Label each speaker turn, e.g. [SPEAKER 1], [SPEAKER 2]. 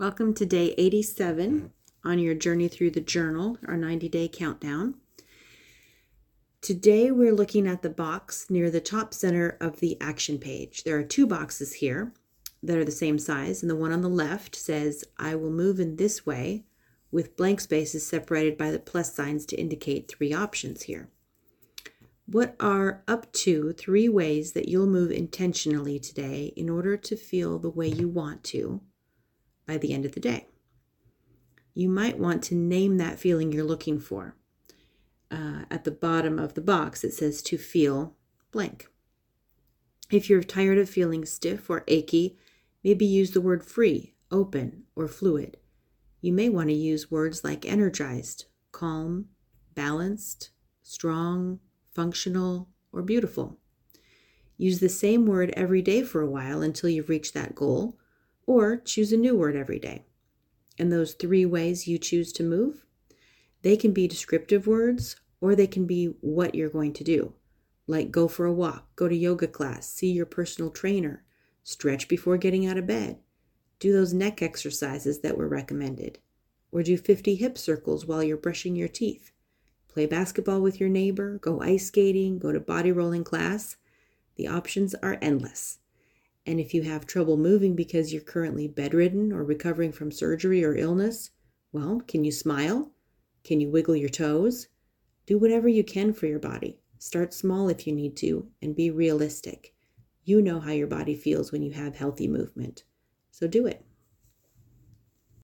[SPEAKER 1] Welcome to day 87 on your journey through the journal, our 90 day countdown. Today we're looking at the box near the top center of the action page. There are two boxes here that are the same size, and the one on the left says, I will move in this way, with blank spaces separated by the plus signs to indicate three options here. What are up to three ways that you'll move intentionally today in order to feel the way you want to? By the end of the day. You might want to name that feeling you're looking for. Uh, at the bottom of the box, it says to feel blank. If you're tired of feeling stiff or achy, maybe use the word free, open, or fluid. You may want to use words like energized, calm, balanced, strong, functional, or beautiful. Use the same word every day for a while until you've reached that goal, or choose a new word every day. And those three ways you choose to move, they can be descriptive words or they can be what you're going to do, like go for a walk, go to yoga class, see your personal trainer, stretch before getting out of bed, do those neck exercises that were recommended, or do 50 hip circles while you're brushing your teeth, play basketball with your neighbor, go ice skating, go to body rolling class. The options are endless. And if you have trouble moving because you're currently bedridden or recovering from surgery or illness, well, can you smile? Can you wiggle your toes? Do whatever you can for your body. Start small if you need to and be realistic. You know how your body feels when you have healthy movement. So do it.